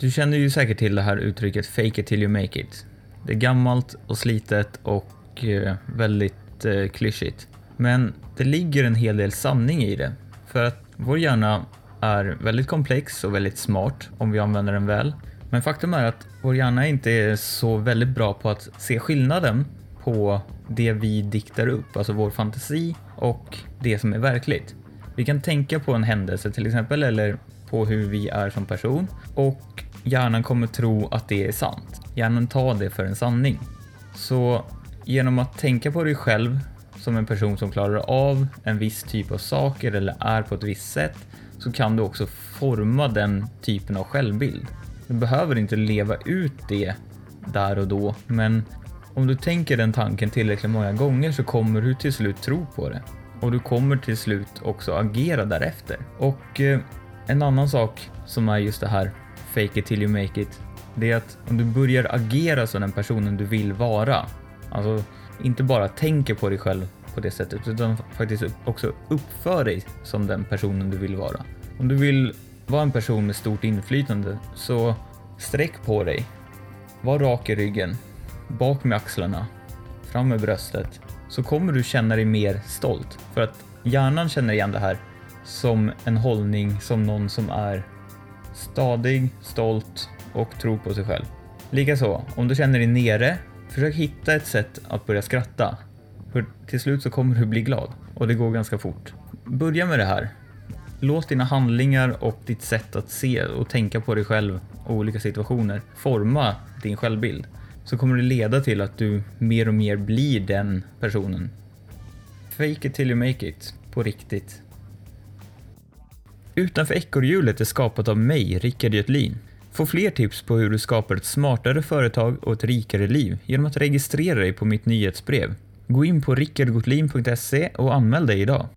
Du känner ju säkert till det här uttrycket “fake it till you make it”. Det är gammalt och slitet och eh, väldigt eh, klyschigt. Men det ligger en hel del sanning i det. För att vår hjärna är väldigt komplex och väldigt smart om vi använder den väl. Men faktum är att vår hjärna inte är så väldigt bra på att se skillnaden på det vi diktar upp, alltså vår fantasi och det som är verkligt. Vi kan tänka på en händelse till exempel eller på hur vi är som person och hjärnan kommer tro att det är sant. Hjärnan tar det för en sanning. Så genom att tänka på dig själv som en person som klarar av en viss typ av saker eller är på ett visst sätt så kan du också forma den typen av självbild. Du behöver inte leva ut det där och då, men om du tänker den tanken tillräckligt många gånger så kommer du till slut tro på det. Och du kommer till slut också agera därefter. Och eh, en annan sak som är just det här fake it till you make it. Det är att om du börjar agera som den personen du vill vara. Alltså inte bara tänker på dig själv på det sättet utan faktiskt också uppför dig som den personen du vill vara. Om du vill vara en person med stort inflytande så sträck på dig. Var rak i ryggen. Bak med axlarna. Fram med bröstet. Så kommer du känna dig mer stolt. För att hjärnan känner igen det här som en hållning som någon som är stadig, stolt och tro på sig själv. Likaså, om du känner dig nere, försök hitta ett sätt att börja skratta. För till slut så kommer du bli glad och det går ganska fort. Börja med det här. Låt dina handlingar och ditt sätt att se och tänka på dig själv och olika situationer forma din självbild. Så kommer det leda till att du mer och mer blir den personen. Fake it till you make it. På riktigt. Utanför ekorrhjulet är skapat av mig, Rickard Götlin. Få fler tips på hur du skapar ett smartare företag och ett rikare liv genom att registrera dig på mitt nyhetsbrev. Gå in på rickardgotlin.se och anmäl dig idag.